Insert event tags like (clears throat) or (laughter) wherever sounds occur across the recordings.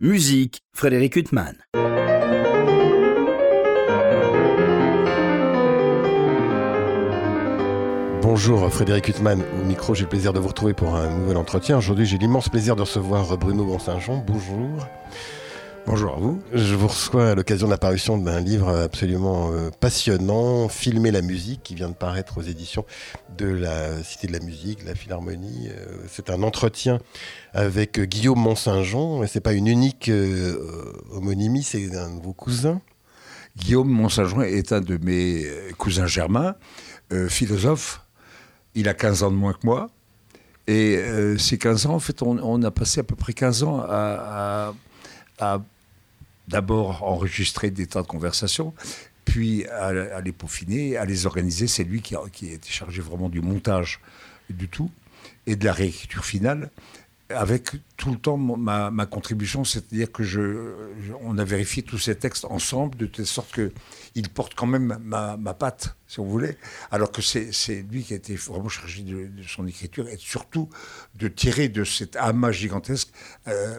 Musique, Frédéric Huttman. Bonjour Frédéric Huttman, au micro j'ai le plaisir de vous retrouver pour un nouvel entretien. Aujourd'hui j'ai l'immense plaisir de recevoir Bruno Bonsaint-Jean. Bonjour. Bonjour à vous. Je vous reçois à l'occasion de l'apparition d'un livre absolument euh, passionnant, Filmer la musique, qui vient de paraître aux éditions de la Cité de la Musique, la Philharmonie. Euh, c'est un entretien avec Guillaume Mont-Saint-Jean, et c'est pas une unique euh, homonymie, c'est un de vos cousins. Guillaume Mont-Saint-Jean est un de mes cousins germains, philosophe. Il a 15 ans de moins que moi. Et ces 15 ans, en fait, on, a passé à peu près 15 ans à, à d'abord enregistrer des tas de conversations, puis à, les peaufiner, à les organiser. C'est lui qui a, qui été chargé vraiment du montage du tout et de la réécriture finale avec tout le temps ma, contribution, c'est-à-dire que je, on a vérifié tous ces textes ensemble de telle sorte qu'ils portent quand même ma, patte, si on voulait, alors que c'est lui qui a été vraiment chargé de, son écriture et surtout de tirer de cet amas gigantesque euh,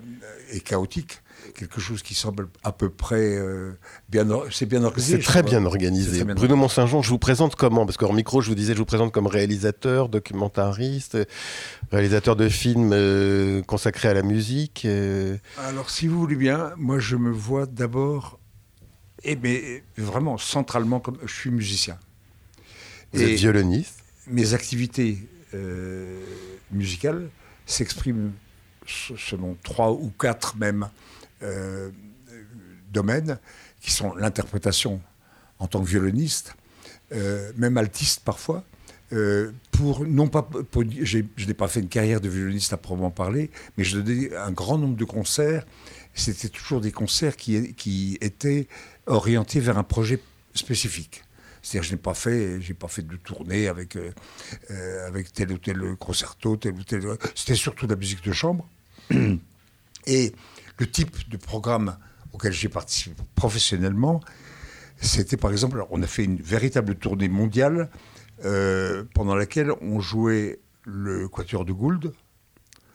et chaotique quelque chose qui semble à peu près euh, bien, c'est bien organisé. C'est très bien organisé. Bruno Mont-Saint-Jean, je vous présente comment Parce qu'en micro, je vous disais, je vous présente comme réalisateur, documentariste, réalisateur de films euh, consacrés à la musique. Euh. Alors, si vous voulez bien, moi, je me vois d'abord, et mais vraiment centralement, comme je suis musicien. Vous et êtes violoniste. Mes activités musicales s'expriment selon trois ou quatre même euh, domaines, qui sont l'interprétation en tant que violoniste, euh, même altiste parfois, euh, pour non pas, je n'ai pas fait une carrière de violoniste à proprement parler, mais je donnais un grand nombre de concerts. C'était toujours des concerts qui, étaient orientés vers un projet spécifique. C'est-à-dire, je n'ai pas fait, j'ai pas fait de tournée avec avec tel ou tel concerto, tel ou tel. C'était surtout de la musique de chambre. (clears throat) Et le type de programme auquel j'ai participé professionnellement, c'était par exemple, on a fait une véritable tournée mondiale euh, pendant laquelle on jouait le Quatuor de Gould.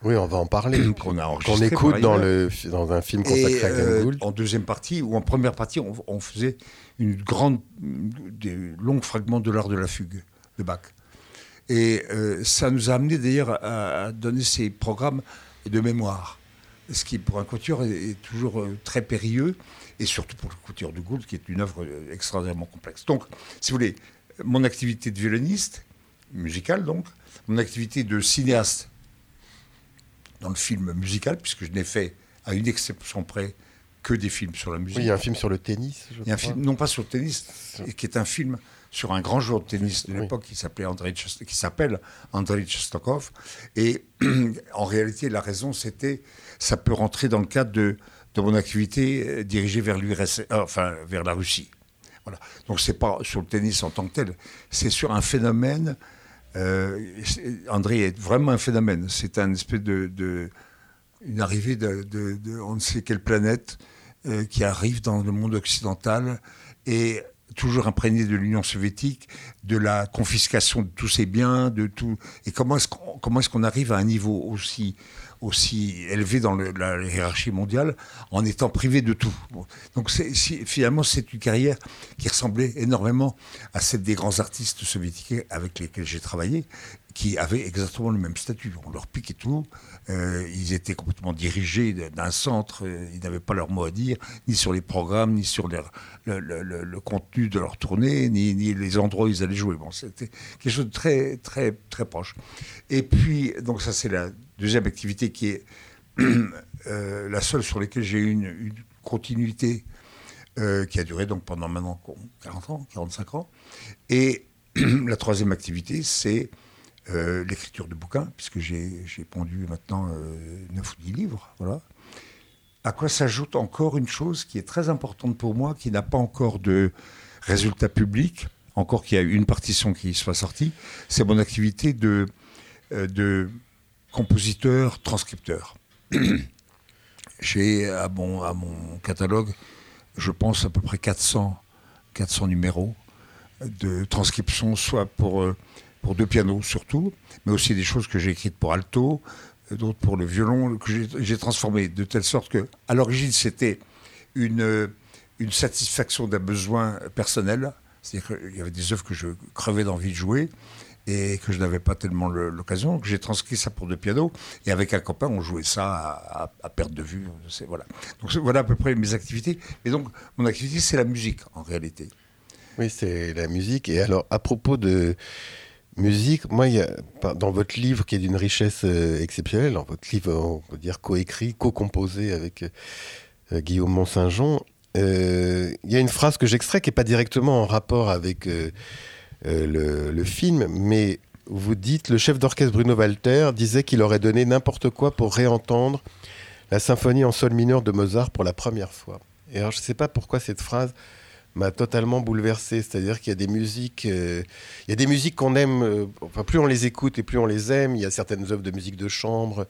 Oui, on va en parler. (clears throat) Qu'on écoute dans, le, dans un film consacré à euh, Gould. En deuxième partie, ou en première partie, on, faisait une grande, des longs fragments de l'art de la fugue de Bach. Et euh, ça nous a amené d'ailleurs à, à donner ces programmes de mémoire ce qui pour un couture est, toujours euh, très périlleux, et surtout pour le couture de Gould, qui est une œuvre euh, extraordinairement complexe. Donc, si vous voulez, mon activité de violoniste, musicale donc, mon activité de cinéaste dans le film musical, puisque je n'ai fait, à une exception près, que des films sur la musique. Oui, il y a un film sur le tennis. il y a un film, non pas sur le tennis, qui est un film sur un grand joueur de tennis de l'époque qui s'appelait Andrei qui s'appelle Andrei Chestokov. Et (clears throat) en réalité, la raison, c'était ça peut rentrer dans le cadre de, de mon activité euh, dirigée vers l'URSS, euh, enfin vers la Russie. Voilà. Donc c'est pas sur le tennis en tant que tel, c'est sur un phénomène. Euh, André est vraiment un phénomène. C'est un espèce de, une arrivée de, de, on ne sait quelle planète qui arrive dans le monde occidental et toujours imprégné de l'Union soviétique, de la confiscation de tous ses biens, de tout. Et comment est-ce comment est-ce qu'on arrive à un niveau aussi aussi élevé dans la hiérarchie mondiale en étant privé de tout. Donc finalement, c'est une carrière qui ressemblait énormément à celle des grands artistes soviétiques avec lesquels j'ai travaillé, qui avaient exactement le même statut. On leur piquait tout, euh, ils étaient complètement dirigés d'un centre, ils n'avaient pas leur mot à dire, ni sur les programmes, ni sur le, contenu de leur tournée, ni, ni, les endroits où ils allaient jouer. Bon, c'était quelque chose de très, très, très proche. Et puis, donc ça c'est la deuxième activité qui est (clears throat) euh, la seule sur laquelle j'ai eu une, continuité euh, qui a duré donc pendant maintenant 40 ans, 45 ans. Et (clears throat) la troisième activité, c'est euh, l'écriture de bouquins, puisque j'ai pondu maintenant 9 ou 10 livres. Voilà. À quoi s'ajoute encore une chose qui est très importante pour moi, qui n'a pas encore de résultat public, encore qu'il y a une partition qui soit sortie, c'est mon activité de, de compositeur, transcripteur. (clears throat) J'ai à mon, à mon catalogue, je pense, à peu près 400, 400 numéros de transcription, soit pour, euh, pour deux pianos surtout, mais aussi des choses que j'ai écrites pour alto, d'autres pour le violon, que j'ai transformé de telle sorte que, à l'origine, c'était une, une satisfaction d'un besoin personnel. C'est-à-dire qu'il y avait des œuvres que je crevais d'envie de jouer et que je n'avais pas tellement l'occasion. J'ai transcrit ça pour deux pianos et avec un copain, on jouait ça à, perte de vue. Voilà. Donc voilà à peu près mes activités. Et donc mon activité, c'est la musique en réalité. Oui, c'est la musique. Et alors à propos de musique, moi, y a, dans votre livre qui est d'une richesse euh, exceptionnelle, dans votre livre, on peut dire coécrit, co-composé avec euh, Guillaume Mont-Saint-Jean, euh, il y a une phrase que j'extrais qui n'est pas directement en rapport avec euh, le, film, mais vous dites, le chef d'orchestre Bruno Walter disait qu'il aurait donné n'importe quoi pour réentendre la symphonie en sol mineur de Mozart pour la première fois. Et alors je ne sais pas pourquoi cette phrase m'a totalement bouleversé. C'est-à-dire qu'il y a des musiques, euh, il y a des musiques qu'on aime. Euh, enfin, plus on les écoute et plus on les aime. Il y a certaines œuvres de musique de chambre.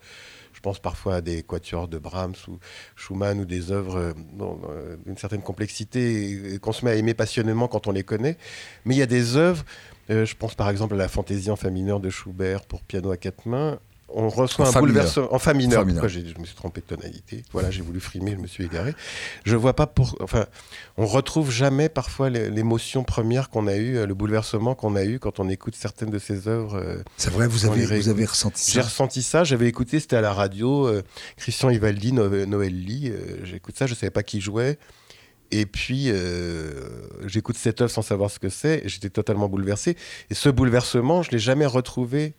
Je pense parfois à des quatuors de Brahms ou Schumann ou des œuvres euh, d'une certaine complexité qu'on se met à aimer passionnément quand on les connaît. Mais il y a des œuvres, je pense par exemple à la fantaisie en fa mineur de Schubert pour piano à quatre mains, on reçoit un bouleversement en famille mineur. Pourquoi je me suis trompé de tonalité Voilà, j'ai voulu frimer, je me suis égaré. Je vois pas pour. Enfin, on retrouve jamais parfois l'émotion première qu'on a eue, le bouleversement qu'on a eu quand on écoute certaines de ces œuvres. Euh, C'est vrai, vous avez, vous avez ressenti ça? J'ai ressenti ça. J'avais écouté, c'était à la radio, euh, Christian Ivaldi, Noël Lee. Euh, j'écoute ça, je savais pas qui jouait. Et puis, j'écoute cette œuvre sans savoir ce que c'est, j'étais totalement bouleversé. Et ce bouleversement, je l'ai jamais retrouvé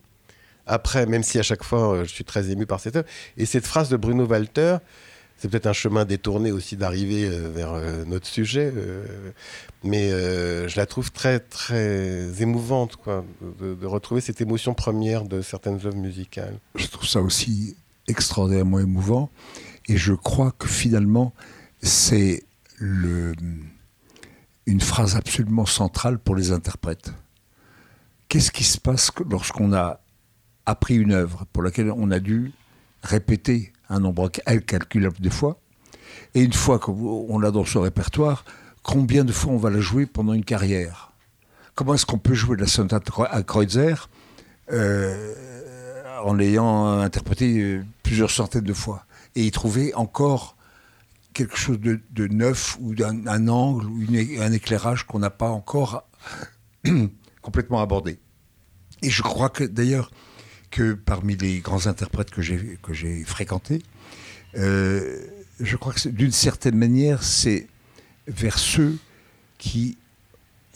après, même si à chaque fois euh, je suis très ému par cette œuvre. Et cette phrase de Bruno Walter, c'est peut-être un chemin détourné aussi d'arriver euh, vers euh, notre sujet, mais je la trouve très très émouvante, quoi, de, retrouver cette émotion première de certaines œuvres musicales. Je trouve ça aussi extraordinairement émouvant, et je crois que finalement c'est le, une phrase absolument centrale pour les interprètes. Qu'est-ce qui se passe lorsqu'on a appris une œuvre pour laquelle on a dû répéter un nombre incalculable de fois. Et une fois qu'on l'a dans son répertoire, combien de fois on va la jouer pendant une carrière? Comment est-ce qu'on peut jouer la sonate à Kreutzer euh, en l'ayant interprété euh, plusieurs centaines de fois et y trouver encore quelque chose de, neuf ou d'un angle ou un éclairage qu'on n'a pas encore (clears throat) complètement abordé? Et je crois que d'ailleurs, que parmi les grands interprètes que j'ai, que j'ai fréquentés, euh, je crois que d'une certaine manière, c'est vers ceux qui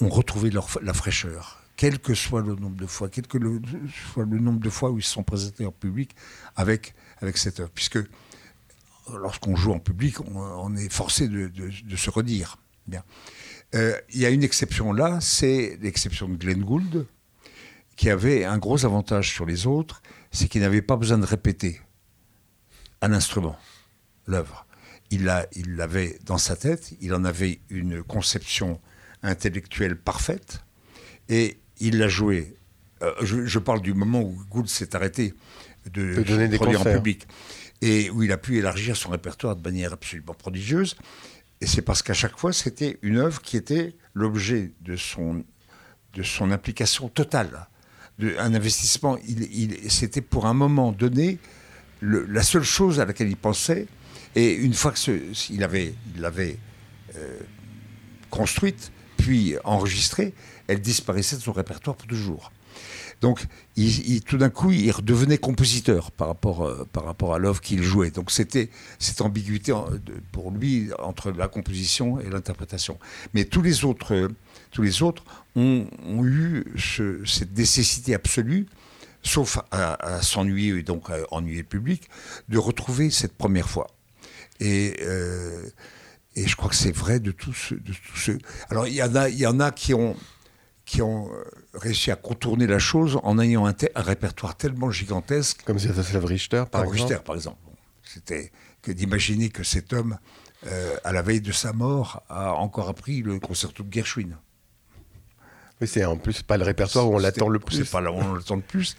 ont retrouvé leur, la fraîcheur, quel que soit le nombre de fois, quel soit le nombre de fois où ils se sont présentés en public avec, avec cette œuvre. Puisque lorsqu'on joue en public, on, est forcé de, de, se redire. Bien. Euh, il y a une exception là, c'est l'exception de Glenn Gould, qui avait un gros avantage sur les autres, c'est qu'il n'avait pas besoin de répéter un instrument, l'œuvre. Il l'avait dans sa tête, il en avait une conception intellectuelle parfaite, et il l'a joué. Euh, je, parle du moment où Gould s'est arrêté de, donner des produire en public, et où il a pu élargir son répertoire de manière absolument prodigieuse. Et c'est parce qu'à chaque fois, c'était une œuvre qui était l'objet de son, de son implication totale un investissement, il, c'était pour un moment donné la seule chose à laquelle il pensait. Et une fois qu'il avait, il l'avait euh, construite, puis enregistrée, elle disparaissait de son répertoire pour toujours. Donc, il, tout d'un coup, il redevenait compositeur par rapport, euh, par rapport à l'œuvre qu'il jouait. Donc, c'était cette ambiguïté pour lui entre la composition et l'interprétation. Mais tous les autres, tous les autres ont, eu cette nécessité absolue, sauf à, s'ennuyer et donc à ennuyer le public, de retrouver cette première fois. Et, euh, et je crois que c'est vrai de tous, de ceux. Alors, il y en a, il y en a qui ont qui ont euh, réussi à contourner la chose en ayant un, répertoire tellement gigantesque. Comme Sviatoslav Richter, par exemple. Richter, par exemple. C'était que d'imaginer que cet homme, euh, à la veille de sa mort, a encore appris le concerto de Gershwin. C'est en plus pas le répertoire où on l'attend le plus. C'est pas là où on l'attend le plus.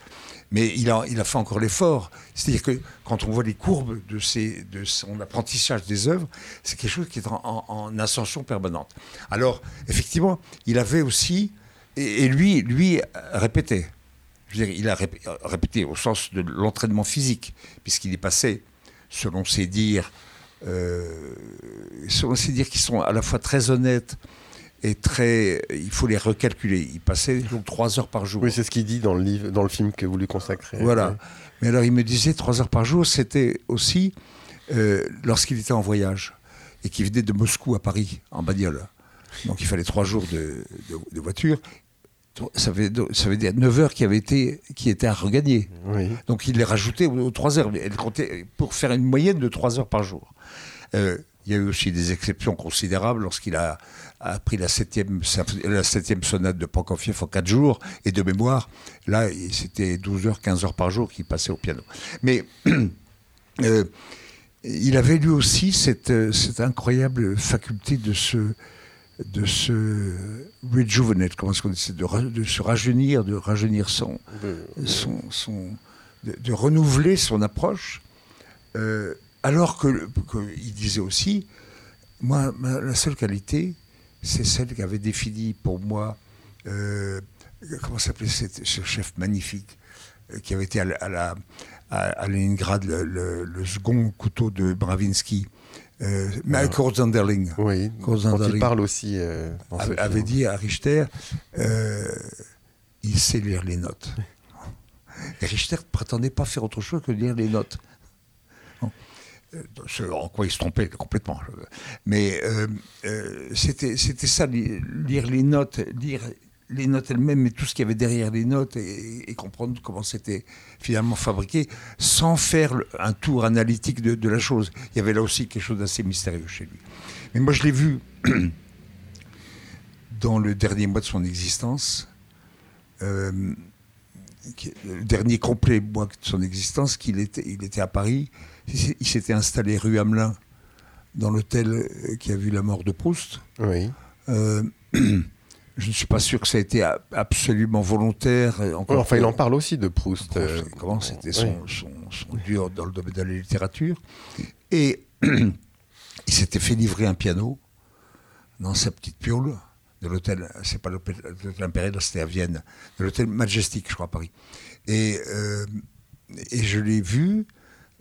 Mais il a, il a fait encore l'effort. C'est-à-dire que quand on voit les courbes de, ses, de son apprentissage des œuvres, c'est quelque chose qui est en, en, ascension permanente. Alors, effectivement, il avait aussi et, lui, lui répétait. Je veux dire, il a répété au sens de l'entraînement physique, puisqu'il est passé, selon ses dires, euh, selon ses dires qui sont à la fois très honnêtes très. Il faut les recalculer. Il passait donc trois heures par jour. Oui, c'est ce qu'il dit dans le, livre, dans le film que vous lui consacrez. Voilà. Mais alors, il me disait trois heures par jour, c'était aussi euh, lorsqu'il était en voyage et qu'il venait de Moscou à Paris en bagnole. Donc il fallait trois jours de, voiture. Ça veut, ça veut, dire 9 heures qui, avaient été, qui étaient à regagner. Donc il les rajoutait aux, 3 heures. Elle comptait pour faire une moyenne de 3 heures par jour. Euh, il y a eu aussi des exceptions considérables lorsqu'il a, appris la septième, la septième sonate de Prokofiev en 4 jours. Et de mémoire, là, c'était 12 heures, 15 heures par jour qu'il passait au piano. Mais (clears throat) euh, il avait lui aussi cette, cette incroyable faculté de se de se rejuvenate, comment est-ce qu'on dit, de, de, se rajeunir, de rajeunir son, son, son de, renouveler son approche, euh, alors que, il disait aussi, moi, la seule qualité, c'est celle qu'avait définie pour moi, euh, comment s'appelait ce chef magnifique, euh, qui avait été à, la, à, Leningrad le, le, second couteau de Bravinsky. Euh, Michael Zanderling. Oui, quand il parle aussi. Avait, dit à Richter il sait lire les notes. Et Richter ne prétendait pas faire autre chose que lire les notes. En quoi il se trompait complètement. Mais c'était ça, lire les notes, lire les notes elles-mêmes, mais tout ce qu'il y avait derrière les notes et, comprendre comment c'était finalement fabriqué, sans faire un tour analytique de, la chose. Il y avait là aussi quelque chose d'assez mystérieux chez lui. Mais moi, je l'ai vu (clears throat) dans le dernier mois de son existence, euh, le dernier complet mois de son existence, qu'il était, il était à Paris. Il s'était installé rue Hamelin, dans l'hôtel qui a vu la mort de Proust. Oui. Euh, (clears throat) Je ne suis pas sûr que ça a été absolument volontaire. enfin, il en parle aussi de Proust. Euh, comment c'était son, dur dans le domaine de la littérature. Et (clears throat) il s'était fait livrer un piano dans sa petite piole de l'hôtel, c'est pas l'hôtel impérial, c'était à Vienne, de l'hôtel Majestic, je crois, à Paris. Et, euh, et je l'ai vu,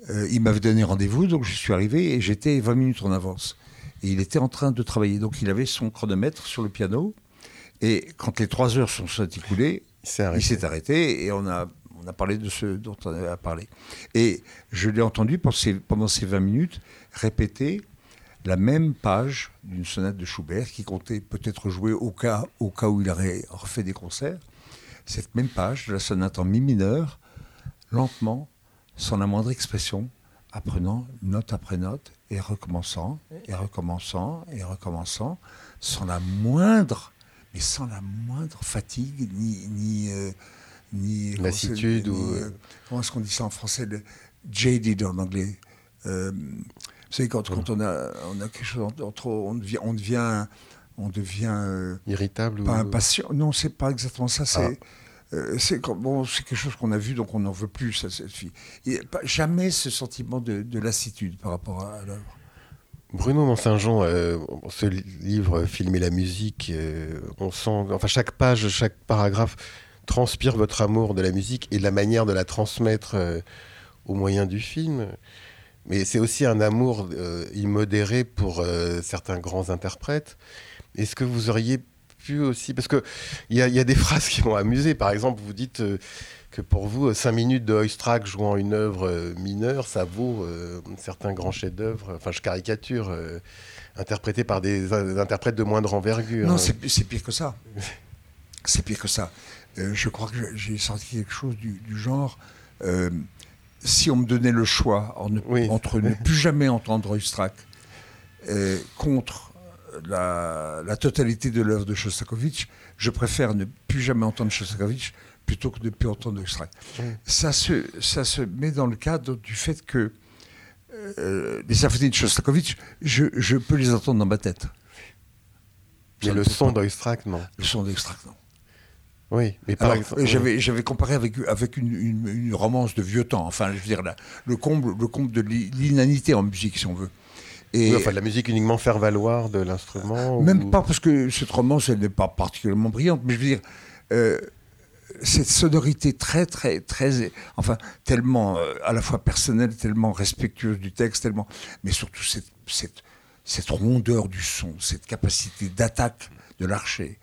euh, il m'avait donné rendez-vous, donc je suis arrivé et j'étais 20 minutes en avance. Et il était en train de travailler, donc il avait son chronomètre sur le piano, et quand les trois heures sont, écoulées, il s'est arrêté. et on a, on a parlé de ce dont on avait parlé. Et je l'ai entendu pendant ces 20 minutes répéter la même page d'une sonate de Schubert qui comptait peut-être jouer au cas, au cas où il aurait refait des concerts. Cette même page de la sonate en mi mineur, lentement, sans la moindre expression, apprenant note après note et recommençant, et recommençant, et recommençant, sans la moindre mais sans la moindre fatigue, ni. ni, euh, ni Lassitude ou. Euh, comment est-ce qu'on dit ça en français le Jaded en anglais. Euh, vous savez, quand, quand on, a, on a quelque chose entre. On devient. On devient, on devient Irritable Pas impatient. Non, c'est pas exactement ça. C'est. Ah. C'est bon, quelque chose qu'on a vu, donc on n'en veut plus. Ça, cette fille. jamais ce sentiment de, de lassitude par rapport à l'œuvre. Bruno Mont-Saint-Jean, euh, ce livre Filmer la musique, euh, on sent, enfin chaque page, chaque paragraphe transpire votre amour de la musique et la manière de la transmettre euh, au moyen du film. Mais c'est aussi un amour immodéré pour certains grands interprètes. Est-ce que vous auriez pu aussi, parce que il y, a des (laughs) phrases qui m'ont amusé. Par exemple, vous dites que pour vous, 5 minutes de Oistrakh jouant une œuvre euh, mineure, ça vaut euh, certains grands chefs-d'œuvre, enfin je caricature, euh, interprétés par des, interprètes de moindre envergure. Non, c'est pire que ça. C'est pire que ça. je crois que j'ai senti quelque chose du, genre, si on me donnait le choix entre ne (laughs) plus jamais entendre Oistrakh contre la, la, totalité de l'œuvre de Shostakovich, je préfère ne plus jamais entendre Shostakovich plutôt que de plus entendre extrait. Ça, se, ça se met dans le cadre du fait que euh, les symphonies de Shostakovich, je, je, peux les entendre dans ma tête. Mais le son d'Oistrakh, non. Le son d'Oistrakh, non. Oui, mais par exemple, j'avais, j'avais comparé avec, avec une, une, romance de vieux temps. Enfin, je veux dire, le, comble, le comble de l'inanité en musique, si on veut. Et enfin, la musique uniquement faire valoir de l'instrument Même pas, parce que cette romance, elle n'est pas particulièrement brillante, mais je veux dire, euh, cette sonorité très, très, très, enfin, tellement euh, à la fois personnelle, tellement respectueuse du texte, tellement, mais surtout cette, cette, cette rondeur du son, cette capacité d'attaque de l'archer,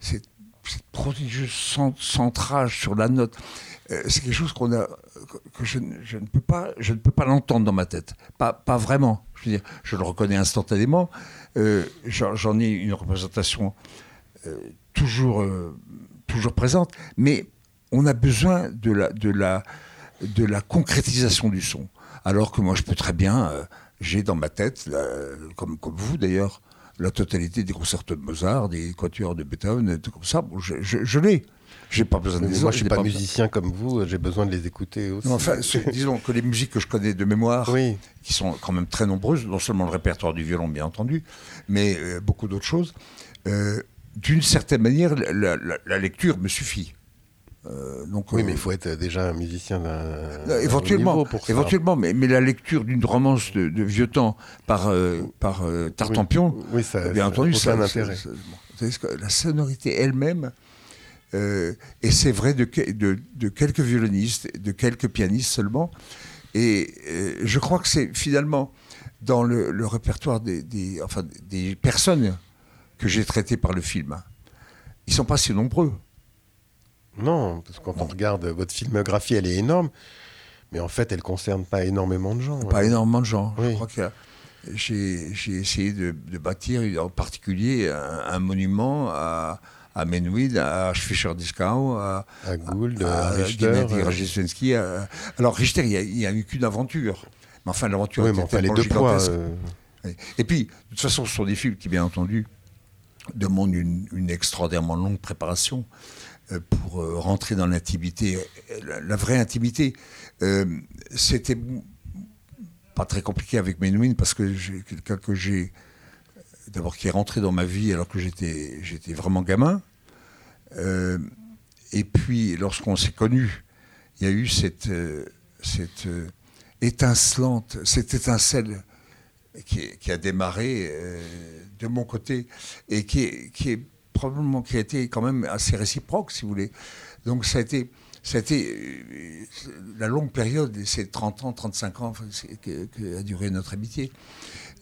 cette, cette prodigieuse centrage sur la note. Euh, c'est quelque chose qu'on a, que je, ne peux pas, je ne peux pas l'entendre dans ma tête. Pas, pas vraiment. Je veux dire, je le reconnais instantanément. Euh, j'en ai une représentation euh, toujours, toujours présente, mais on a besoin de la, de la, de la concrétisation du son. Alors que moi, je peux très bien, j'ai dans ma tête, comme, comme vous d'ailleurs, la totalité des concerts de Mozart, des quatuors de Beethoven, tout comme ça. Bon, je l'ai. J'ai pas besoin de les Moi, je suis pas, musicien comme vous, j'ai besoin de les écouter aussi. enfin, (laughs) disons que les musiques que je connais de mémoire, qui sont quand même très nombreuses, non seulement le répertoire du violon, bien entendu, mais euh, beaucoup d'autres choses, euh, d'une certaine manière, la, la, lecture me suffit. Euh, donc, oui, mais il faut être déjà un musicien d'un. Éventuellement, pour éventuellement mais, mais, la lecture d'une romance de, vieux temps par, par Tartampion, oui, ça, bien entendu, ça a un intérêt. la sonorité elle-même euh, et c'est vrai de, de, quelques violonistes, de quelques pianistes seulement. Et euh, je crois que c'est finalement dans le, répertoire des, enfin, des personnes que j'ai traitées par le film. Ils sont pas si nombreux. Non, parce que quand on regarde votre filmographie, elle est énorme, mais en fait, elle concerne pas énormément de gens. Pas énormément de gens. Je crois que j'ai essayé de, bâtir en particulier un monument à, à Menuhin, à Fischer-Dieskau, à, à Gould, à, Richter. Euh. alors Richter, il n'y a, eu qu'une aventure. Mais enfin, l'aventure oui, était les deux poids, euh. Et puis, de toute façon, ce sont des films qui, bien entendu, demandent une, extraordinairement longue préparation euh, pour rentrer dans l'intimité, la, vraie intimité. C'était pas très compliqué avec Menuhin parce que quelqu'un que j'ai d'abord qui est rentré dans ma vie alors que j'étais, j'étais vraiment gamin. Euh, et puis, lorsqu'on s'est connus, il y a eu cette, euh, euh, étincelante, cette étincelle qui, a démarré de mon côté et qui probablement qui a été quand même assez réciproque, si vous voulez. Donc ça a été, la longue période, ces 30 ans, 35 ans que, a duré notre amitié.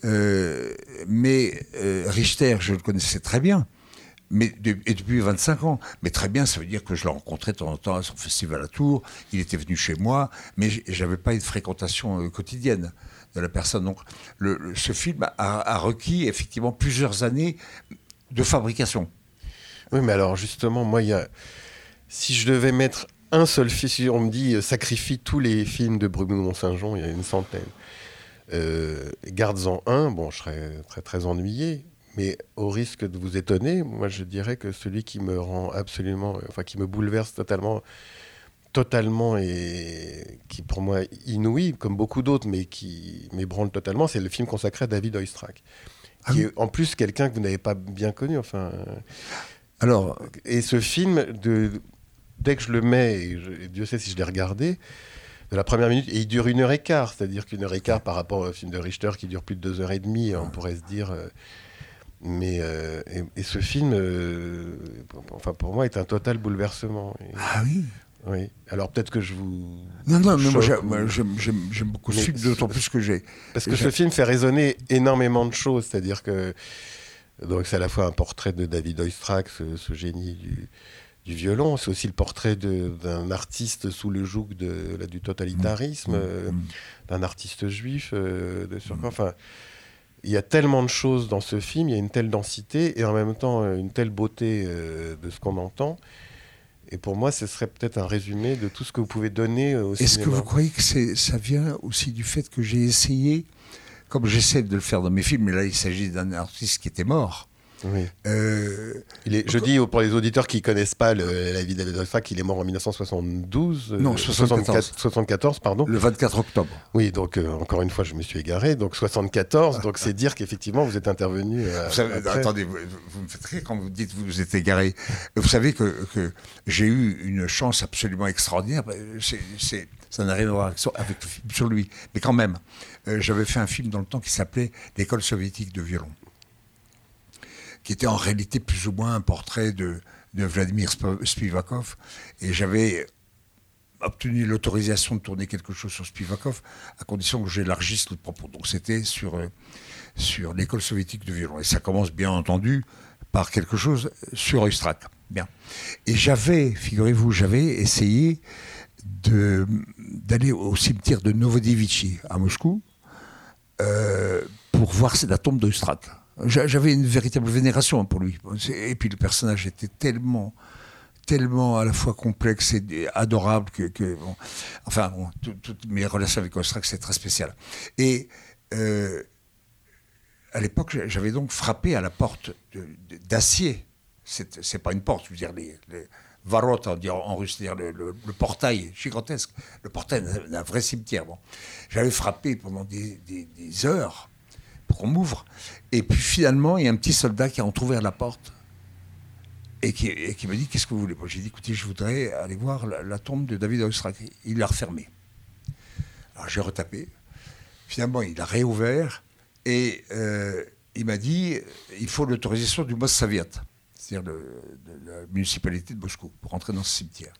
Mais Richter, je le connaissais très bien. Mais et depuis 25 ans. Mais très bien, ça veut dire que je l'ai rencontré de temps en temps à son festival à Tours. Il était venu chez moi, mais j'avais pas une fréquentation euh, quotidienne de la personne. Donc, le, ce film a, requis effectivement plusieurs années de fabrication. Oui, mais alors justement, moi, y a... si je devais mettre un seul film, on me dit sacrifie tous les films de Bruno Mont-Saint-Jean, il y a une centaine. Euh, garde-en un, bon, je serais très très ennuyé, mais au risque de vous étonner, moi je dirais que celui qui me rend absolument, enfin qui me bouleverse totalement, totalement et qui pour moi inouï, comme beaucoup d'autres, mais qui m'ébranle totalement, c'est le film consacré à David Oistrakh, ah qui est en plus quelqu'un que vous n'avez pas bien connu, enfin. Alors, et ce film, de, dès que je le mets, et Dieu sait si je l'ai regardé, de la première minute. Et il dure une heure et quart, c'est-à-dire qu'une heure et quart par rapport au film de Richter qui dure plus de deux heures et demie, on pourrait se dire. Euh, mais euh, et, ce film, euh, enfin pour moi, est un total bouleversement. ah oui. Oui. Alors peut-être que je vous. Non, non, mais moi j'aime beaucoup ce film, d'autant plus que j'ai. Parce que ce film fait résonner énormément de choses, c'est-à-dire que donc c'est à la fois un portrait de David Oistrakh, ce génie du, du violon, c'est aussi le portrait d'un artiste sous le joug de, du totalitarisme, mmh. Euh, mmh. d'un artiste juif. Euh, de mmh. Enfin, il y a tellement de choses dans ce film, il y a une telle densité et en même temps euh, une telle beauté de ce qu'on entend. Et pour moi, ce serait peut-être un résumé de tout ce que vous pouvez donner au Est-ce que vous croyez que ça vient aussi du fait que j'ai essayé, comme j'essaie de le faire dans mes films, mais là il s'agit d'un artiste qui était mort, oui. Euh, il est, je dis pour les auditeurs qui ne connaissent pas la vie d'David Oistrakh, il est mort en 1972. Non, 74. 74, pardon. Le 24 octobre. Oui, donc euh, encore une fois, je me suis égaré. Donc 74, donc c'est dire qu'effectivement vous êtes intervenu. Euh, vous savez, attendez, vous, me faites rire quand vous dites que vous êtes égaré. Vous savez que, que j'ai eu une chance absolument extraordinaire. C'est, ça n'a rien à voir avec le film sur lui. Mais quand même, j'avais fait un film dans le temps qui s'appelait L'école soviétique de violon qui était en réalité plus ou moins un portrait de, de Vladimir Spivakov. Et j'avais obtenu l'autorisation de tourner quelque chose sur Spivakov à condition que j'élargisse le propos. Donc c'était sur, euh, sur l'école soviétique de violon. Et ça commence bien entendu par quelque chose sur Oistrakh. Bien. Et j'avais, figurez-vous, j'avais essayé d'aller au cimetière de Novodevichy à Moscou euh, pour voir la tombe d'Oistrakh. J'avais une véritable vénération pour lui. Et puis le personnage était tellement tellement à la fois complexe et adorable que, enfin, toutes mes relations avec Ostrak, c'est très spécial. Et euh, à l'époque, j'avais donc frappé à la porte d'acier. C'est pas une porte, je veux dire, les, les varot en, russe, c'est-à-dire le, portail gigantesque, le portail d'un vrai cimetière. Bon. J'avais frappé pendant des heures m'ouvre. Et puis finalement, il y a un petit soldat qui a entrouvert la porte et qui, me dit Qu'est-ce que vous voulez? J'ai dit Écoutez, je voudrais aller voir la, tombe de David Oistrakh. Il l'a refermé. Alors j'ai retapé. Finalement, il a réouvert et euh, il m'a dit Il faut l'autorisation du Mossaviat, c'est-à-dire de, la municipalité de Moscou, pour rentrer dans ce cimetière.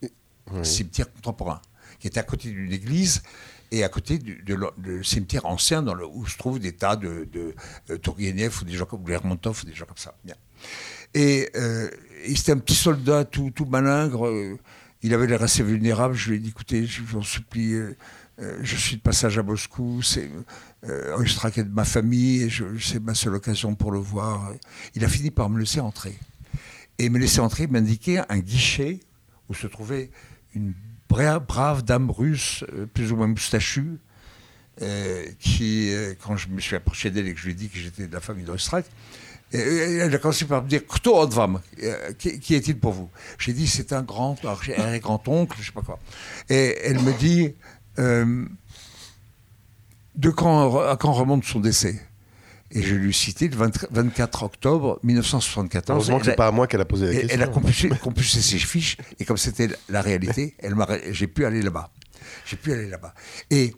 Un cimetière contemporain, qui était à côté d'une église et à côté du cimetière ancien où se trouvent des tas de, de, euh, ou des gens comme Lermontov ou des gens comme ça. Bien. Et, euh, c'était un petit soldat tout, tout malingre. Euh, il avait l'air assez vulnérable. Je lui ai dit écoutez, je vous en supplie, euh, je suis de passage à Moscou. C'est euh, de ma famille. et C'est ma seule occasion pour le voir. Il a fini par me laisser entrer. Et me laisser entrer m'indiquait un guichet où se trouvait une brave dame russe, plus ou moins moustachue, qui, quand je me suis approché d'elle et que je lui ai dit que j'étais de la famille d'Oistrakh, elle a commencé par me dire euh, Qui, qui est-il pour vous? J'ai dit C'est un grand, un grand-oncle, je sais pas quoi. Et elle me dit euh, De quand, à quand remonte son décès? Et je lui ai cité le 24 octobre 1974. Heureusement que c'est pas à moi qu'elle a posé la question. Elle a compulsé, ses fiches, et comme c'était la réalité, j'ai pu aller là-bas. J'ai pu aller là-bas. Et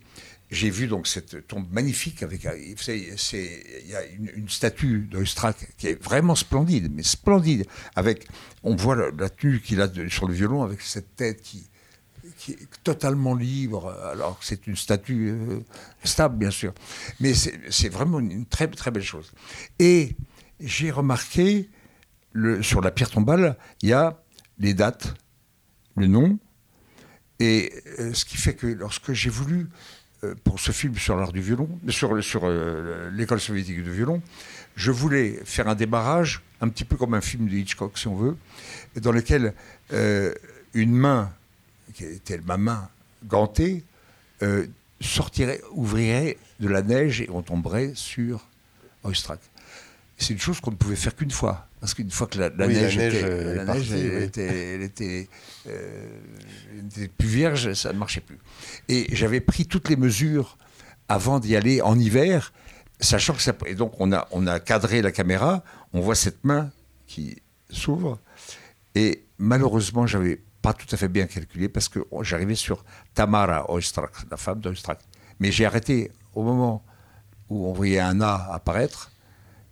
j'ai vu donc cette tombe magnifique avec, il y a une, statue d'Oistrakh qui est vraiment splendide, mais splendide. Avec, on voit la, tenue qu'il a sur le violon avec cette tête qui, qui est totalement libre, alors que c'est une statue euh, stable bien sûr, mais c'est vraiment une très très belle chose. Et j'ai remarqué sur la pierre tombale, il y a les dates, le nom, et euh, ce qui fait que lorsque j'ai voulu euh, pour ce film sur l'art du violon, sur, l'école soviétique de violon, je voulais faire un démarrage, un petit peu comme un film de Hitchcock, si on veut, dans lequel une main, qui était ma main gantée, sortirait, ouvrirait de la neige et on tomberait sur Oistrakh. C'est une chose qu'on ne pouvait faire qu'une fois. Parce qu'une fois que la, neige, était, plus vierge, ça ne marchait plus. Et j'avais pris toutes les mesures avant d'y aller en hiver, sachant que ça. Et donc on a, on a cadré la caméra, on voit cette main qui s'ouvre. Et malheureusement, j'avais pas tout à fait bien calculé parce que j'arrivais sur Tamara Oistrakh, la femme d'Oistrakh. Mais j'ai arrêté au moment où on voyait un A apparaître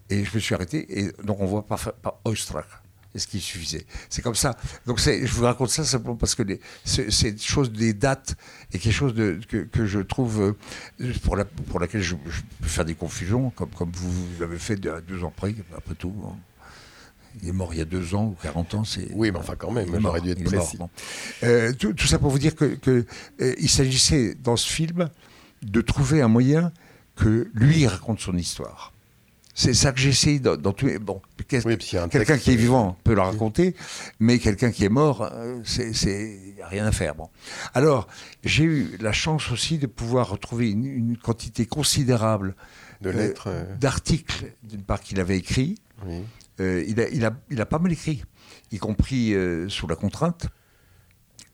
et je me suis arrêté, et donc on voit par, par Oistrakh. Et ce qui suffisait. C'est comme ça. Donc je vous raconte ça simplement parce que cette chose des dates est quelque chose de, que, je trouve, euh, pour, la, pour laquelle je, peux faire des confusions, comme, comme vous, l'avez fait deux ans près, après tout. Hein. Il est mort il y a deux ans ou 40 ans. Oui, mais enfin quand même, il aurait dû être précis. Euh, tout, ça pour vous dire qu'il que, euh, il s'agissait dans ce film de trouver un moyen que lui raconte son histoire. C'est ça que j'essaye dans, dans tous Bon, quelqu'un qui est vivant peut le raconter, mais quelqu'un qui est mort, euh, c'est rien à faire. Bon. Alors, j'ai eu la chance aussi de pouvoir retrouver une, quantité considérable de lettres, d'articles, d'une part qu'il avait écrit. Euh, il, a, il, a, il, a, pas mal écrit, y compris sous la contrainte.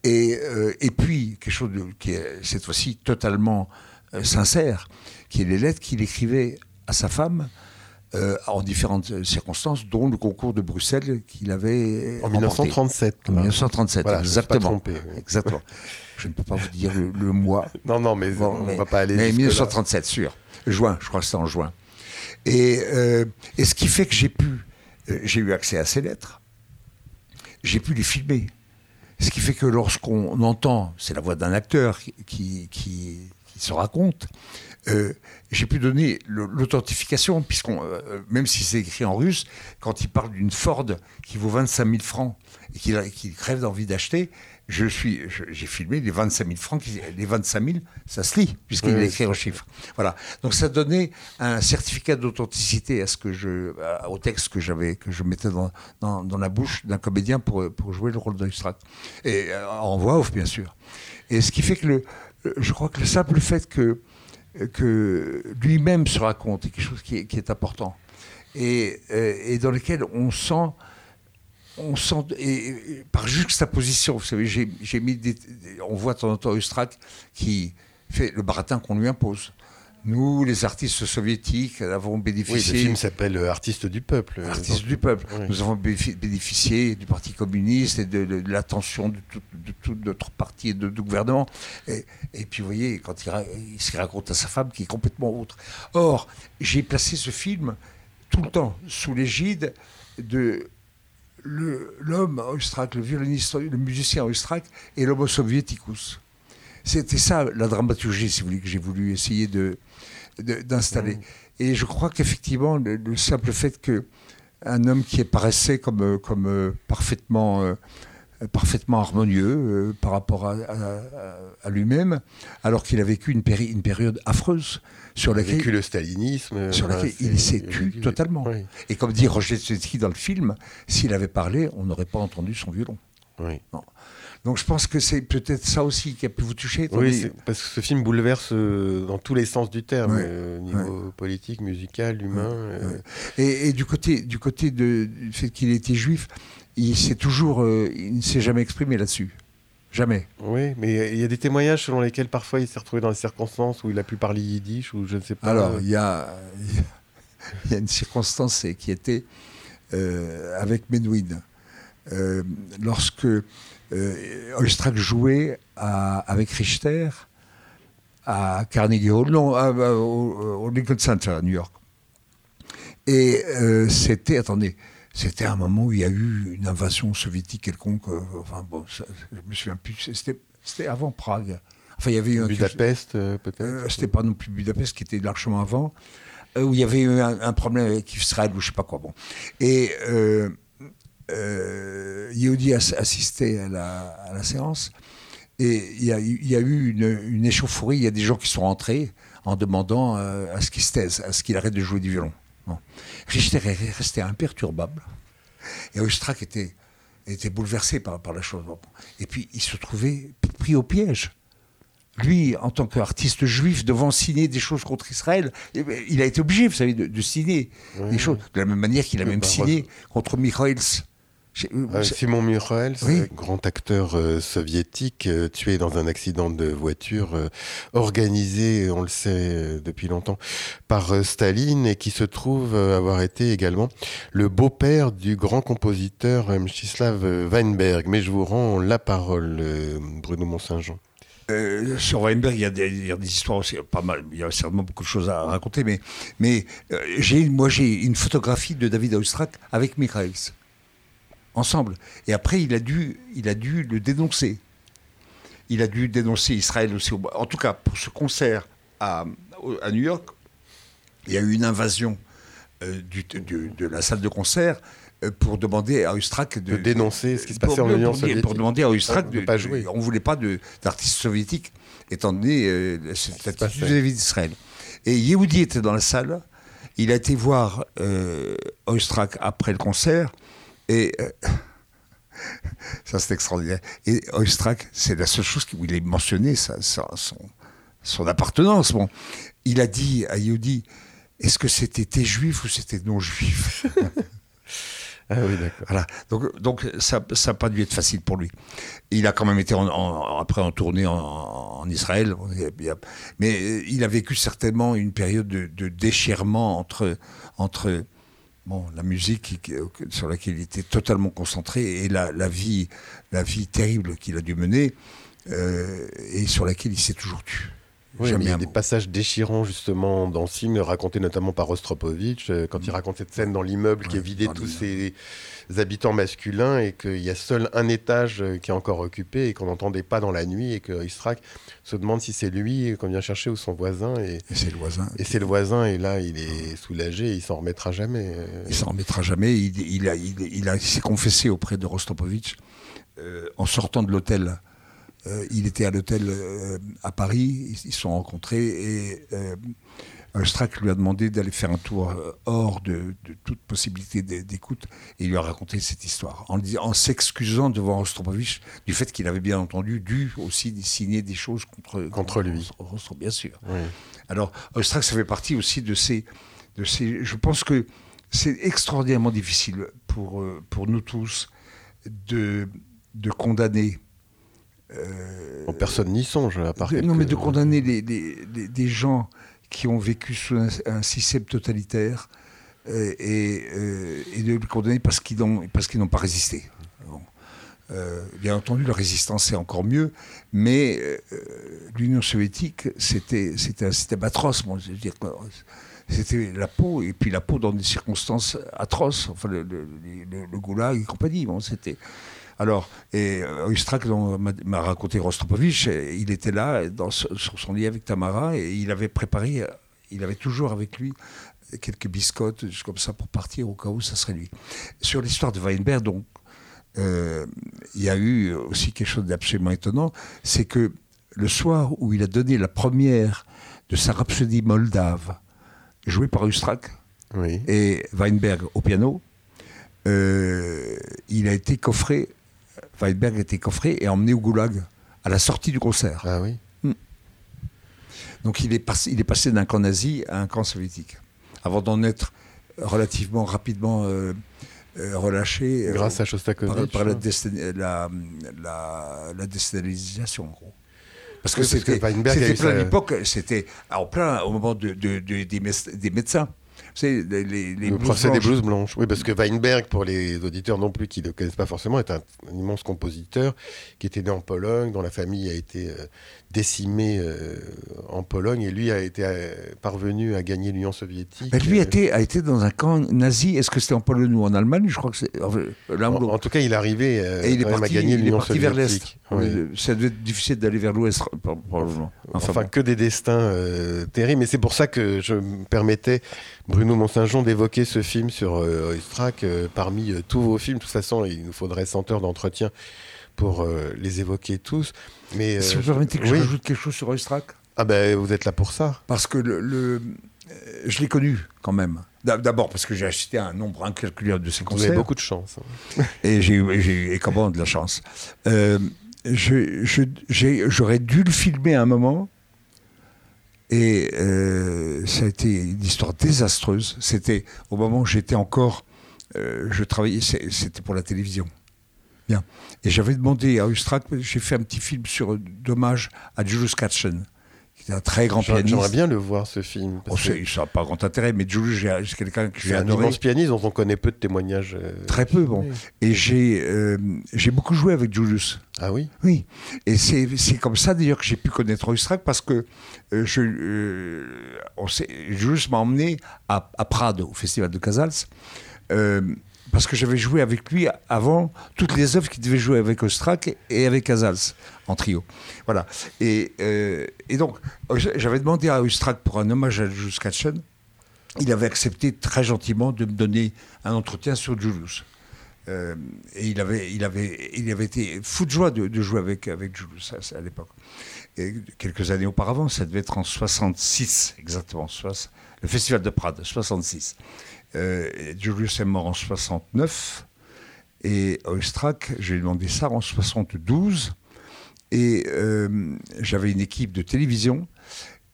Et, et puis, quelque chose de, qui est cette fois-ci totalement sincère, qui est les lettres qu'il écrivait à sa femme euh, en différentes circonstances, dont le concours de Bruxelles qu'il avait en 1937. En 1937, exactement. exactement. Je ne peux pas vous dire le, mois. (laughs) Non, non, mais on ne va pas aller. Mais 1937, sûr. Juin, je crois que c'était en juin. Et, euh, et, ce qui fait que j'ai pu j'ai eu accès à ces lettres. J'ai pu les filmer. Ce qui fait que lorsqu'on entend, c'est la voix d'un acteur qui, qui, se raconte, euh, j'ai pu donner l'authentification, puisqu'on, euh, même si c'est écrit en russe, quand il parle d'une Ford qui vaut 25 000 francs et qu'il crève d'envie d'acheter, je suis, j'ai filmé les 25 000 francs, les 25 000, ça se lit, puisqu'il est écrit en chiffres. Voilà. Donc ça donnait un certificat d'authenticité à ce que je, au texte que j'avais, que je mettais dans, dans, la bouche d'un comédien pour, pour jouer le rôle d'Oistrakh. Et euh, en voix off, bien sûr. Et ce qui fait que le, je crois que le simple fait que, que lui-même se raconte est quelque chose qui est, qui est important. Et, euh, et dans lequel on sent on sent, et, par juxtaposition, vous savez, j'ai mis des, on voit de temps en temps Eustrak qui fait le baratin qu'on lui impose. Nous, les artistes soviétiques, avons bénéficié. Oui, le film s'appelle euh, Artistes du peuple. Artistes du peuple. Nous avons bénéficié du Parti communiste et de, l'attention de, tout, notre parti et de, du gouvernement. Et, puis, vous voyez, quand il, il, se raconte à sa femme qui est complètement autre. Or, j'ai placé ce film tout le temps sous l'égide de l'homme austrak, le violoniste, le musicien austrak et l'homo soviéticus. C'était ça la dramaturgie, si vous voulez, que j'ai voulu essayer de, d'installer. Mmh. Et je crois qu'effectivement, le, simple fait que un homme qui apparaissait comme, comme euh, parfaitement, euh, parfaitement harmonieux euh, par rapport à, à, lui-même, alors qu'il a vécu une, une période affreuse sur laquelle, vécu le stalinisme, sur laquelle il s'est tu totalement. Et comme dit Roger Tsetsky dans le film, s'il avait parlé, on n'aurait pas entendu son violon. Oui. Donc je pense que c'est peut-être ça aussi qui a pu vous toucher. Oui, parce que ce film bouleverse euh, dans tous les sens du terme, euh, au niveau politique, musical, humain. Euh. Et, du côté du côté de, du fait qu'il était juif, il s'est toujours, il ne s'est jamais exprimé là-dessus. Jamais. Oui, mais il y a des témoignages selon lesquels parfois il s'est retrouvé dans des circonstances où il a pu parler yiddish ou je ne sais pas. Alors, il y a, (laughs) y a une circonstance qui était euh, avec Menouin. Euh, lorsque euh, jouait avec Richter à Carnegie Hall, non, au, Lincoln Center à New York. Et euh, c'était, attendez, c'était un moment où il y a eu une invasion soviétique quelconque. Euh, enfin bon, je me souviens plus. C'était avant Prague. Enfin, il y avait eu Budapest, euh, peut-être. Euh, c'était pas non plus Budapest, qui était largement avant, où il y avait eu un, problème avec Israël ou je sais pas quoi. Bon, et Yehudi assistait à la, à la, séance. Et il y, a, y a eu une, une, échauffourée. Il y a des gens qui sont rentrés en demandant à ce qu'il se taise, à ce qu'il arrête de jouer du violon. Richter est resté imperturbable. Et Oistrakh était, était bouleversé par, par la chose. Et puis, il se trouvait pris au piège. Lui, en tant qu'artiste juif, devant signer des choses contre Israël, eh ben, il a été obligé, vous savez, de, signer des choses. De la même manière qu'il a même signé contre Mikhails euh, Simon Murels, grand acteur euh, soviétique, euh, tué dans un accident de voiture organisé, on le sait depuis longtemps, par Staline et qui se trouve avoir été également le beau-père du grand compositeur Mstislav Weinberg. Mais je vous rends la parole, Bruno Mont-Saint-Jean. sur Weinberg, il y, a des, histoires aussi, pas mal, il y a certainement beaucoup de choses à raconter, mais, mais j'ai, moi j'ai une photographie de David Austrak avec Mikhails ensemble. Et après, il a dû, il a dû le dénoncer. Il a dû dénoncer Israël aussi. En tout cas, pour ce concert à, à New York, il y a eu une invasion euh, du, de la salle de concert euh, pour demander à Ostrak de, dénoncer ce qui se passait en Union soviétique. Pour demander à Ostrak de, ne pas jouer. on ne voulait pas d'artistes soviétiques, étant donné euh, cette attitude vis-à-vis d'Israël. Et Yehudi était dans la salle. Il a été voir euh, Ostrak après le concert. Et euh, (laughs) ça, c'est extraordinaire. Et Oistrakh, c'est la seule chose où il est mentionné, son, appartenance. Bon, il a dit à Yehudi, est-ce que c'était tes juifs ou c'était non juifs? (laughs) Ah oui, d'accord. Voilà. Donc, donc ça n'a pas dû être facile pour lui. Il a quand même été après en tournée en, Israël, mais il a vécu certainement une période de, de déchirement entre, entre bon, la musique sur laquelle il était totalement concentré et la, vie, la vie terrible qu'il a dû mener euh, et sur laquelle il s'est toujours tué. Oui, il y a des passages déchirants justement dans film, racontés notamment par Rostropovitch, euh, quand il mm. raconte cette scène dans l'immeuble qui est vidé de tous ses habitants masculins et qu'il y a seul un étage euh, qui est encore occupé et qu'on n'entendait pas dans la nuit et que Istrak se demande si c'est lui qu'on vient chercher ou son voisin. Et, c'est le voisin. Et c'est le voisin et là il est soulagé, il s'en remettra jamais. Il s'en remettra jamais. Il, a, il, a, s'est confessé auprès de Rostropovitch en sortant de l'hôtel euh, il était à l'hôtel euh, à Paris, ils se sont rencontrés et euh, Strack lui a demandé d'aller faire un tour hors de, toute possibilité d'écoute et il lui a raconté cette histoire en, en s'excusant devant Rostropovich du fait qu'il avait bien entendu dû aussi signer des choses contre, contre, lui. bien sûr. Alors Strack, ça fait partie aussi de ces, de ces. Je pense que c'est extraordinairement difficile pour, pour nous tous de, de condamner euh, personne n'y songe, à part Non, mais de condamner des gens qui ont vécu sous un, système totalitaire euh, et, euh, et, de les condamner parce qu'ils n'ont pas résisté. bien entendu, la résistance c'est encore mieux, mais l'Union soviétique, c'était un système atroce. c'était la peau, et puis la peau dans des circonstances atroces, enfin le, le, le goulag et compagnie. Bon, c'était alors, et Ostrak euh, m'a raconté Rostropovich, il était là sur son lit avec Tamara et il avait préparé, il avait toujours avec lui quelques biscottes, comme ça, pour partir au cas où ça serait lui. Sur l'histoire de Weinberg, donc, euh, il y a eu aussi quelque chose d'absolument étonnant, c'est que le soir où il a donné la première de sa rhapsodie moldave, jouée par Ustarak et Weinberg au piano, euh, il a été coffré Weinberg a été coffré et emmené au goulag à la sortie du concert. Ah oui. Hmm. Donc il est passé, il est passé d'un camp nazi à un camp soviétique, avant d'en être relativement rapidement euh, euh, relâché. Euh, Grâce à Shostakovich. Par, la, la, la, en gros. Parce que c'était plein l'époque, c'était en plein au moment de, des médecins le procès des blouses blanches. Oui, parce que Weinberg, pour les auditeurs non plus qui ne le connaissent pas forcément, est un, immense compositeur qui était né en Pologne, dont la famille a été euh, décimée euh, en Pologne, et lui a été euh, parvenu à gagner l'Union soviétique. lui a été, a été dans un camp nazi. Est-ce que c'était en Pologne ou en Allemagne? Je crois que c'est en, tout cas, il est arrivé et il est parti, à gagner l'Union soviétique. vers l'est. Ça devait être difficile d'aller vers l'ouest, probablement. Enfin, que des destins terribles. Mais c'est pour ça que je me permettais Bruno Mont-Saint-Jean d'évoquer ce film sur euh, euh parmi euh, tous vos films. De toute façon, il nous faudrait 100 heures d'entretien pour euh, les évoquer tous. Mais, si vous permettez que je rajoute quelque chose sur Oistrakh Ah ben, vous êtes là pour ça. Parce que le, je l'ai connu quand même. D'abord parce que j'ai acheté un nombre incalculable de ses concerts. Vous avez beaucoup de chance. Hein. (laughs) et j'ai eu comment de la chance. J'aurais dû le filmer à un moment et euh, ça a été une histoire désastreuse. C'était au moment où j'étais encore, euh, je travaillais, c'était pour la télévision. Bien. Et j'avais demandé à Ustrak, j'ai fait un petit film sur dommage à Julius Katchen qui un très grand pianiste. J'aimerais bien le voir, ce film. Oh, ça n'a pas grand intérêt, mais Jules, c'est quelqu'un que j'ai adoré. C'est un immense pianiste dont on connaît peu de témoignages. Euh, très peu, bon. Et j'ai euh, j'ai beaucoup joué avec Julius. Ah oui? Oui. Et c'est comme ça, d'ailleurs, que j'ai pu connaître Oistrakh, parce que euh, je, Julius m'a emmené à, à, Prades, au Festival de Casals parce que j'avais joué avec lui avant toutes les œuvres qu'il devait jouer avec Ostrak et avec Casals en trio. Voilà. Et, euh, donc, j'avais demandé à Ostrak pour un hommage à Julius Katchen. Il avait accepté très gentiment de me donner un entretien sur Julius. Euh, et il avait, été fou de joie de, jouer avec, avec Julius à, l'époque. Quelques années auparavant, ça devait être en 66, exactement, le Festival de Prades, 66. Euh, Julius est mort en 69 et Oistrakh, j'ai demandé ça en 72 et euh, j'avais une équipe de télévision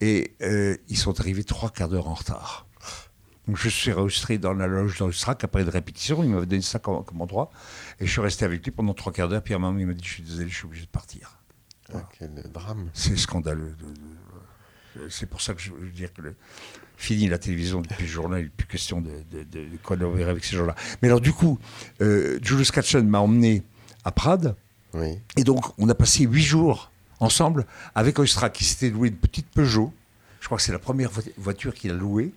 et euh, ils sont arrivés trois quarts d'heure en retard. Donc je suis enregistré dans la loge d'Oistrakh après une répétition, il m'avait donné ça comme, endroit et je suis resté avec lui pendant trois quarts d'heure puis à un moment il m'a dit je suis désolé, je suis obligé de partir. Ah, quel drame. C'est scandaleux. C'est pour ça que je veux dire que le, fini la télévision depuis ce jour-là, il n'est plus question de, collaborer avec ces gens-là. Mais alors du coup, euh, Julius Katchen m'a emmené à Prades, et donc on a passé huit jours ensemble, avec Oistrakh, qui s'était loué une petite Peugeot. Je crois que c'est la première voiture qu'il a louée.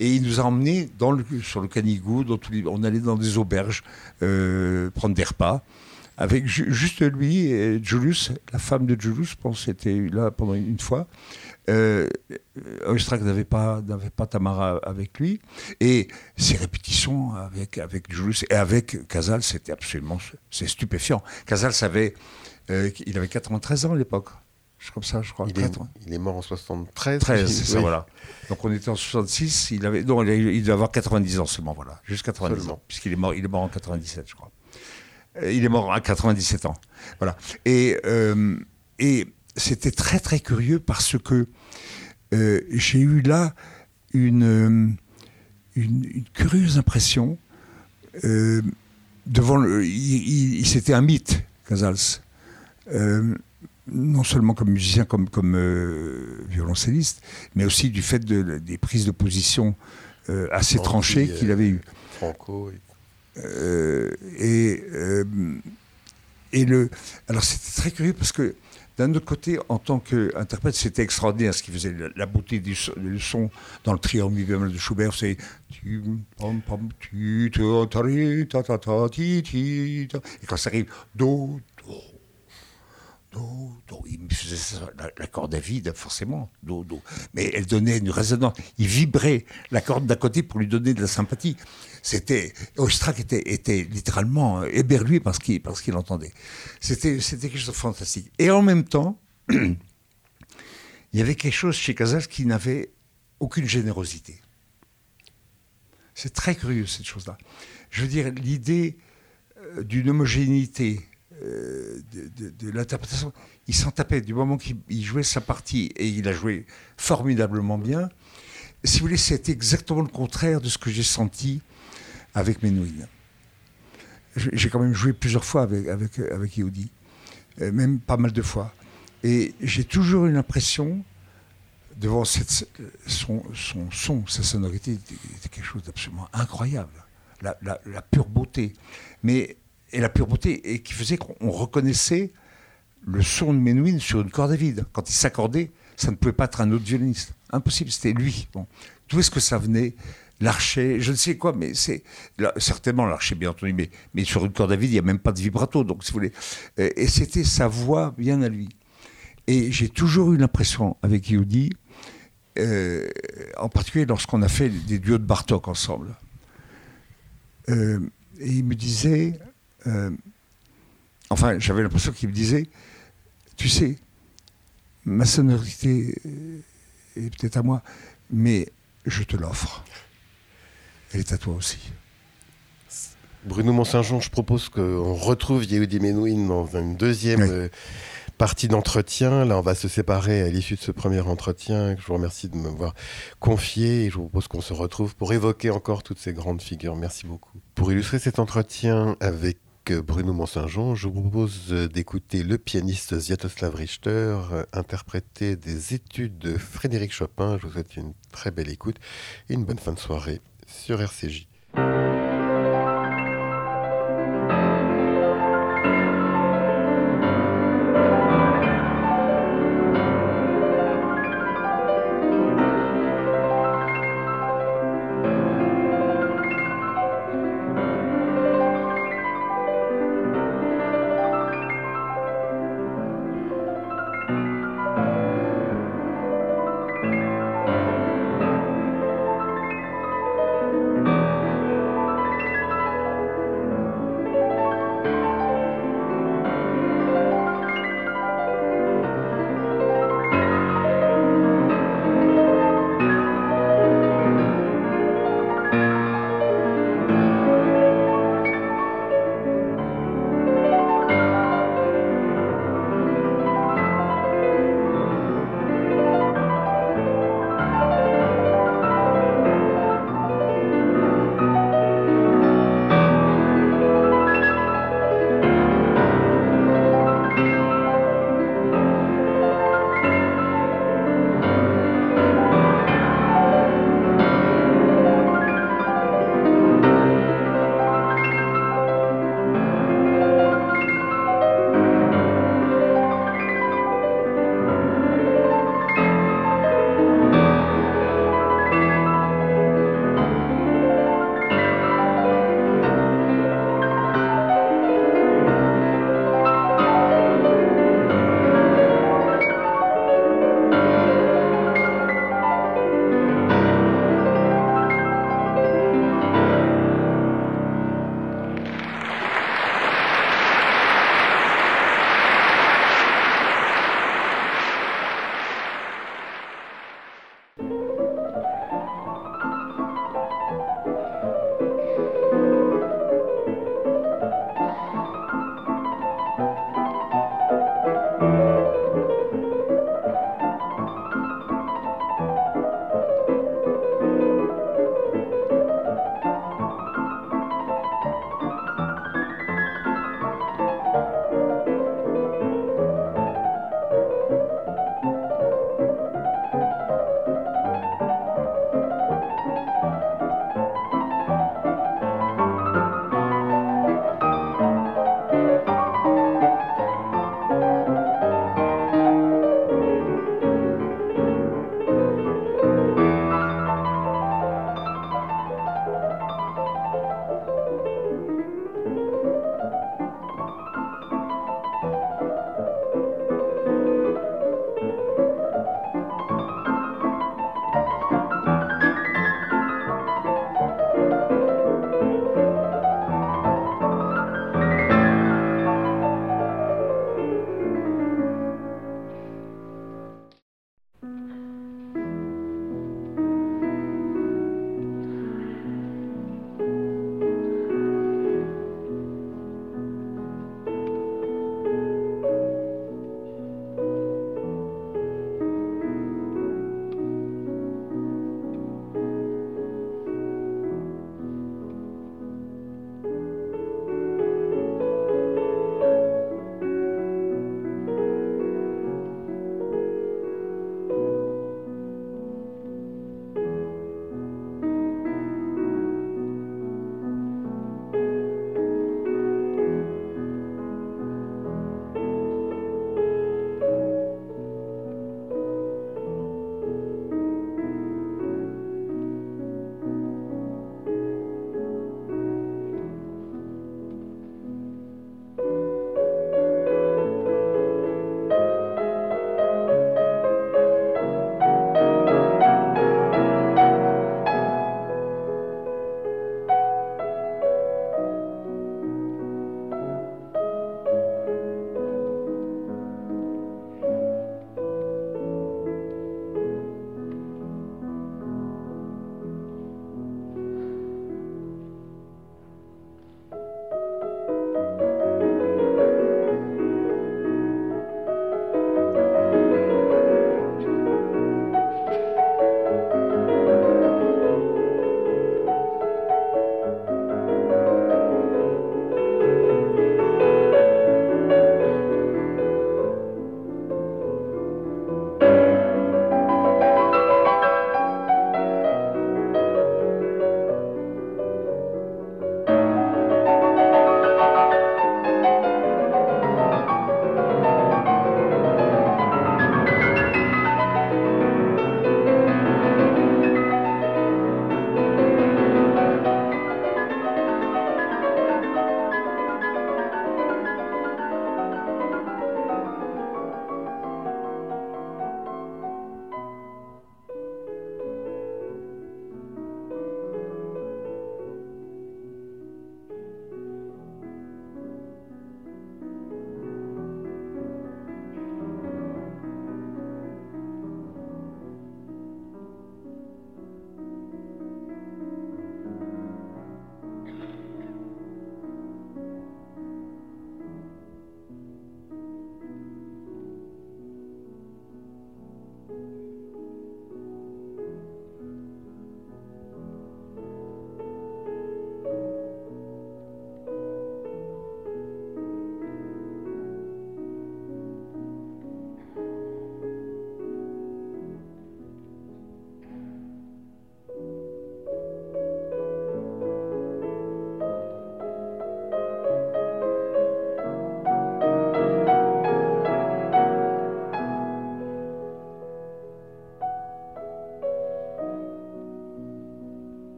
Et il nous a emmenés dans le, sur le Canigou, on allait dans des auberges euh, prendre des repas. Avec juste lui et Julius, la femme de Julius, je pense, était là pendant une fois. Euh, n'avait pas, n'avait pas Tamara avec lui. Et ses répétitions avec, avec Julius et avec Casal, c'était absolument c'est stupéfiant. Casal savait, euh, il avait 93 ans à l'époque. Je comme ça, je crois. Il, est, il est, mort en 73. 13, c'est ça, voilà. Donc on était en 66, il avait, non, il, devait avoir 90 ans seulement, voilà. Juste 90 ans, puisqu'il est mort, il est mort en 97, je crois. Euh, il est mort à 97 ans. Voilà. Et, euh, et c'était très, très curieux parce que euh, j'ai eu là une, une, curieuse impression. devant le, il, c'était un mythe, Casals non seulement comme musicien, comme, comme violoncelliste, mais aussi du fait de, des prises de position assez tranchées qu'il avait eues. Franco. Euh, et, et le, alors c'était très curieux parce que d'un autre côté, en tant qu'interprète, c'était extraordinaire ce qui faisait la, beauté du, son dans le triangle de Schubert. C'est et quand ça arrive do do, do. Il me faisait la, corde à vide, forcément, do, do. Mais elle donnait une résonance. Il vibrait la corde d'à côté pour lui donner de la sympathie. C'était Oistrakh était, était littéralement éberlué par ce qu'il parce qu'il entendait. C'était c'était quelque chose de fantastique. Et en même temps, (clears throat) il y avait quelque chose chez Casals qui n'avait aucune générosité. C'est très curieux cette chose-là. Je veux dire l'idée euh, d'une homogénéité euh, de, l'interprétation, il s'en tapait du moment qu'il jouait sa partie et il a joué formidablement bien. Si vous voulez, c'est exactement le contraire de ce que j'ai senti avec Menuhin. J'ai quand même joué plusieurs fois avec, avec, avec Yehudi, euh, même pas mal de fois. Et j'ai toujours eu l'impression, devant son, son, sa sonorité, était quelque chose d'absolument incroyable. La, la, pure beauté. Mais et la pure beauté, et qui faisait qu'on reconnaissait le son de Menuhin sur une corde vide. Quand il s'accordait, ça ne pouvait pas être un autre violoniste. Impossible, c'était lui. Bon. D'où est-ce que ça venait? L'archet, je ne sais quoi, mais c'est certainement l'archet, bien entendu, mais, mais sur une corde à vide, il n'y a même pas de vibrato, donc si vous voulez. Euh, et c'était sa voix bien à lui. Et j'ai toujours eu l'impression avec Yehudi, euh, en particulier lorsqu'on a fait des duos de Bartok ensemble, euh, et il me disait, euh, enfin, j'avais l'impression qu'il me disait, tu sais, ma sonorité est peut-être à moi, mais je te l'offre. Elle est à toi aussi. Bruno Mont-Saint-Jean, je propose qu'on retrouve Yehudi Menuhin dans une deuxième euh, partie d'entretien. Là, on va se séparer à l'issue de ce premier entretien. Je vous remercie de m'avoir confié et je vous propose qu'on se retrouve pour évoquer encore toutes ces grandes figures. Merci beaucoup. Pour illustrer cet entretien avec Bruno Mont-Saint-Jean, je vous propose d'écouter le pianiste Ziatoslav Richter interpréter des études de Frédéric Chopin. Je vous souhaite une très belle écoute et une bonne fin de soirée sur RCJ.